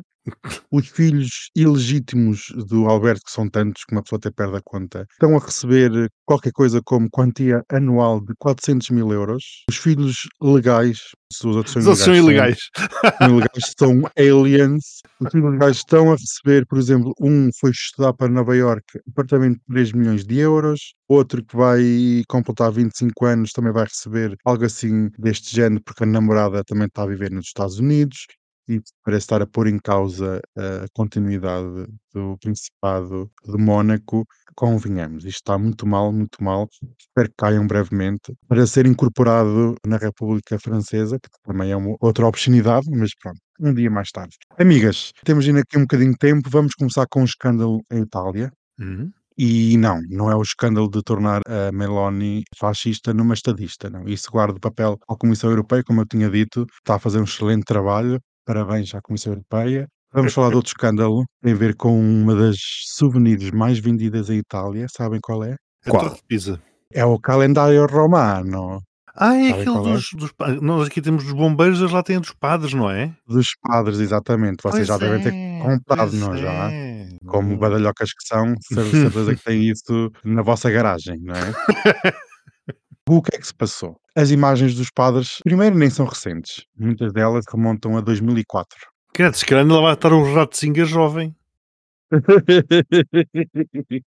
Os filhos ilegítimos do Alberto, que são tantos que uma pessoa até perde a conta, estão a receber qualquer coisa como quantia anual de 400 mil euros. Os filhos legais, se os outros são outros são ilegais, ilegais. são ilegais, são aliens. Os ilegais estão a receber, por exemplo, um foi estudar para Nova York, apartamento de 3 milhões de euros, outro que vai completar 25 anos também vai receber algo assim deste género, porque a namorada também está a viver nos Estados Unidos. E parece estar a pôr em causa a continuidade do Principado de Mónaco. Convenhamos, isto está muito mal, muito mal. Espero que caiam brevemente para ser incorporado na República Francesa, que também é uma outra obscenidade, mas pronto, um dia mais tarde. Amigas, temos ainda aqui um bocadinho de tempo, vamos começar com um escândalo em Itália. Hum. E não, não é o escândalo de tornar a Meloni fascista numa estadista, não. Isso guarda o papel à Comissão Europeia, como eu tinha dito, está a fazer um excelente trabalho. Parabéns à Comissão Europeia. Vamos falar de outro escândalo, tem a ver com uma das souvenirs mais vendidas em Itália. Sabem qual é? A Qual? Torre de Pisa. É o calendário romano Ah, é Sabem aquele qual é? dos, dos pa- Nós aqui temos dos bombeiros, eles lá têm dos padres, não é? dos padres, exatamente. Vocês já Pois devem ter é, comprado, pois não já? é. Como badalhocas que são, cer- certeza que têm isso na vossa garagem, não é? O que é que se passou? As imagens dos padres, primeiro, nem são recentes. Muitas delas remontam a 2004. Credo, se calhar ainda vai estar o Ratzinger jovem.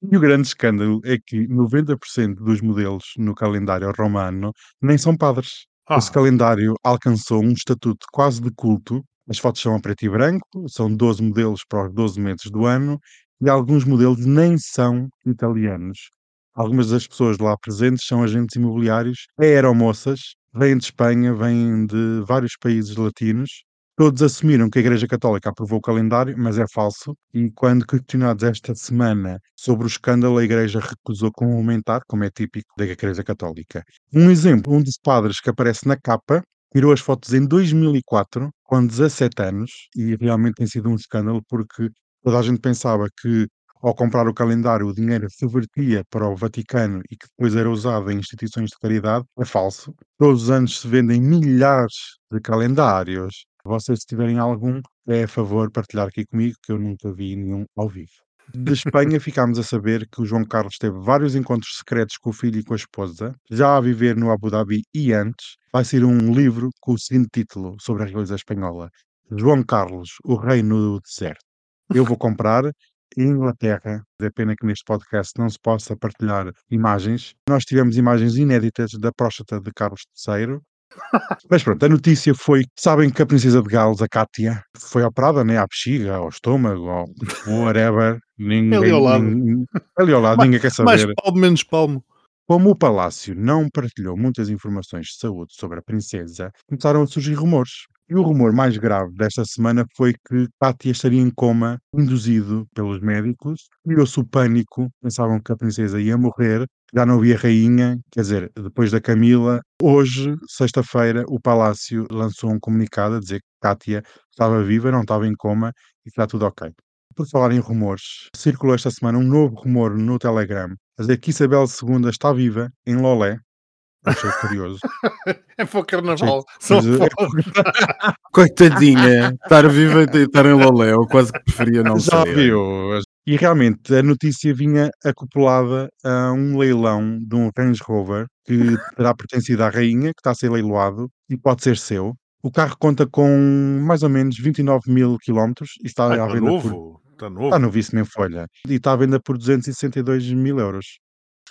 E o grande escândalo é que 90% dos modelos no calendário romano nem são padres. Ah, Esse calendário alcançou um estatuto quase de culto. As fotos são a preto e branco, são 12 modelos para os 12 meses do ano e alguns modelos nem são italianos. Algumas das pessoas lá presentes são agentes imobiliários, aeromoças, vêm de Espanha, vêm de vários países latinos. Todos assumiram que a Igreja Católica aprovou o calendário, mas é falso. E quando questionados esta semana sobre o escândalo, a Igreja recusou comentar, como é típico da Igreja Católica. Um exemplo, um dos padres que aparece na capa tirou as fotos em 2004, com 17 anos, e realmente tem sido um escândalo porque toda a gente pensava que ao comprar o calendário o dinheiro se vertia para o Vaticano e que depois era usado em instituições de caridade. É falso. Todos os anos se vendem milhares de calendários. Se vocês tiverem algum, é a favor partilhar aqui comigo, que eu nunca vi nenhum ao vivo. De Espanha ficámos a saber que o João Carlos teve vários encontros secretos com o filho e com a esposa, já a viver no Abu Dhabi e antes. Vai ser um livro com o seguinte título sobre a realeza espanhola: João Carlos, o rei no deserto. Eu vou comprar em Inglaterra. É pena que neste podcast não se possa partilhar imagens. Nós tivemos imagens inéditas da próstata de Carlos III. Mas pronto, a notícia foi, sabem que a princesa de Gales, a Cátia, foi operada, né, à bexiga, ao estômago, ao whatever, ninguém, Ali ao lado. nin- ali ao lado, Mais- ninguém quer Mais saber. palmo, menos palmo. Como o Palácio não partilhou muitas informações de saúde sobre a princesa, começaram a surgir rumores. E o rumor mais grave desta semana foi que Cátia estaria em coma, induzido pelos médicos. Criou-se o pânico, pensavam que a princesa ia morrer, já não havia rainha, quer dizer, depois da Camila. Hoje, sexta-feira, o Palácio lançou um comunicado a dizer que Cátia estava viva, não estava em coma e que está tudo ok. Por falar em rumores, circulou esta semana um novo rumor no Telegram a dizer que Isabel II está viva em Lolé. Achei curioso. É para o carnaval. Só pode. Coitadinha, estar viva e estar em Lolé, eu quase que preferia não Já ser. viu? E realmente a notícia vinha acoplada a um leilão de um Range Rover que terá pertencido à rainha, que está a ser leiloado e pode ser seu. O carro conta com mais ou menos 29 mil quilómetros e está Ah, à está venda por novo. Está novo. Está novíssimo em folha. E está à venda por 262 mil euros.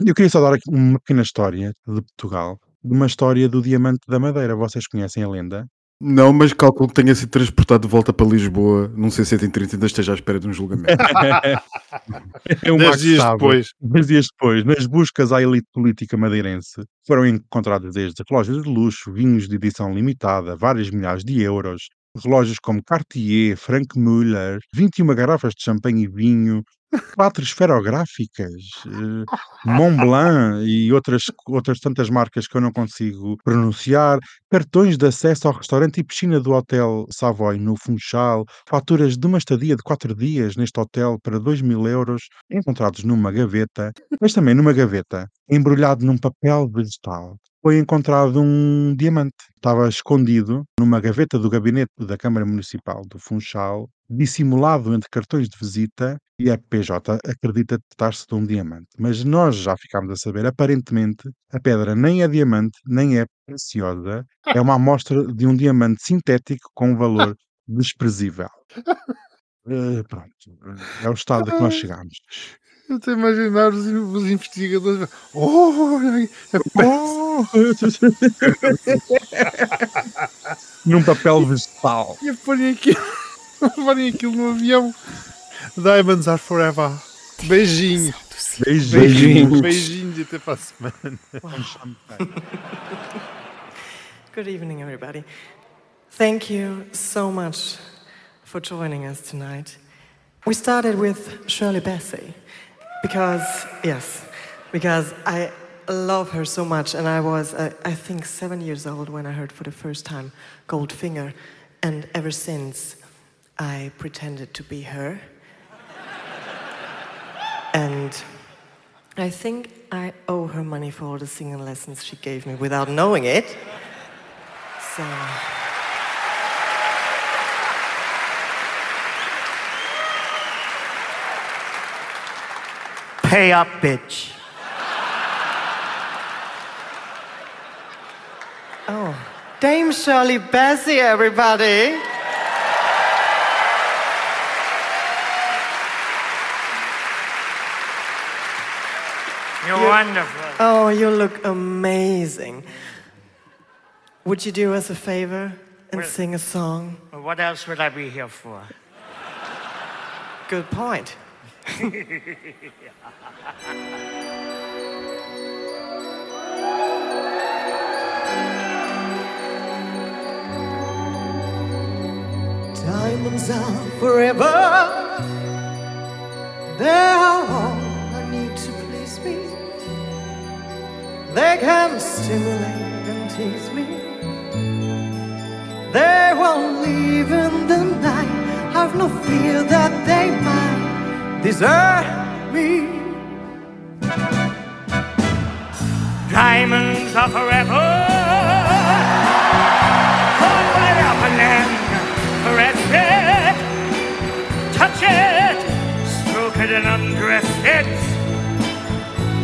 Eu queria só dar aqui uma pequena história de Portugal, de uma história do Diamante da Madeira. Vocês conhecem a lenda? Não, mas calculo que tenha sido transportado de volta para Lisboa num C-130 e ainda esteja à espera de um julgamento. É um Dez dias depois. Dez dias depois, nas buscas à elite política madeirense, foram encontradas desde relógios de luxo, vinhos de edição limitada, várias milhares de euros, relógios como Cartier, Frank Muller, 21 garrafas de champanhe e vinho, quatro esferográficas, eh, Montblanc e outras, outras tantas marcas que eu não consigo pronunciar, cartões de acesso ao restaurante e piscina do Hotel Savoy no Funchal, faturas de uma estadia de quatro dias neste hotel para 2 mil euros, encontrados numa gaveta, mas também numa gaveta, embrulhado num papel vegetal. Foi encontrado um diamante. Estava escondido numa gaveta do gabinete da Câmara Municipal do Funchal, dissimulado entre cartões de visita, e a PJ acredita tratar-se de um diamante. Mas nós já ficámos a saber, aparentemente, a pedra nem é diamante, nem é preciosa, é uma amostra de um diamante sintético com um valor desprezível. Eh, pronto, é o estado a que nós chegamos. Eu estou a imaginar os, os investigadores. Oh, é Oh! Num papel vegetal. E porem aquilo, porem aquilo no avião. Diamonds are forever. Beijinho. Beijinhos. Beijinhos e até para a semana. Good evening, everybody. Thank you so much for joining us tonight. We started with Shirley Bassey because, yes, because I love her so much, and I was, uh, I think, seven years old when I heard for the first time Goldfinger, and ever since I pretended to be her. and I think I owe her money for all the singing lessons she gave me without knowing it. So. Pay up, bitch. Oh, Dame Shirley Bassey, everybody. You're wonderful. Oh, you look amazing. Would you do us a favor and Well- sing a song? What else would I be here for? Good point. Diamonds are forever. They're all I need to please me. They can stimulate and tease me. They won't leave in the night. I've no fear that they might desert me. Diamonds are forever. It. Touch it. Stroke it and undress it.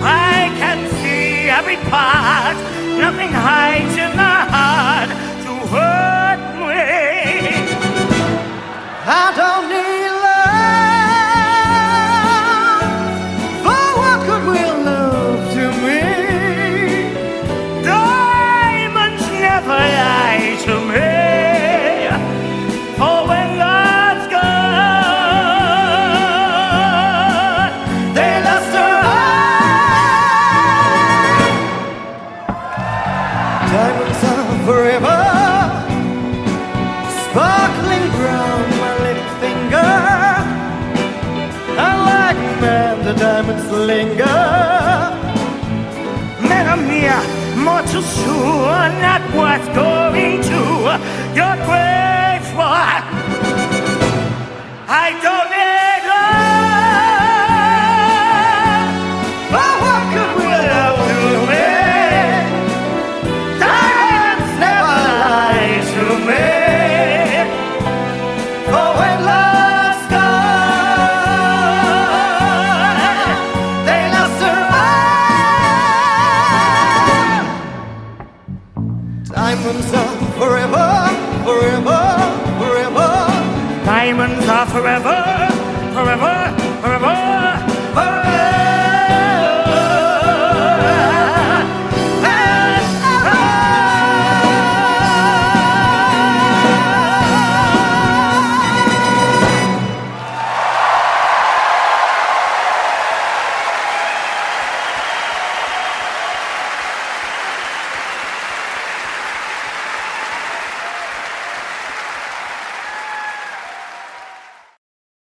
I can see every part. Nothing hides in the heart to hurt me. I don't need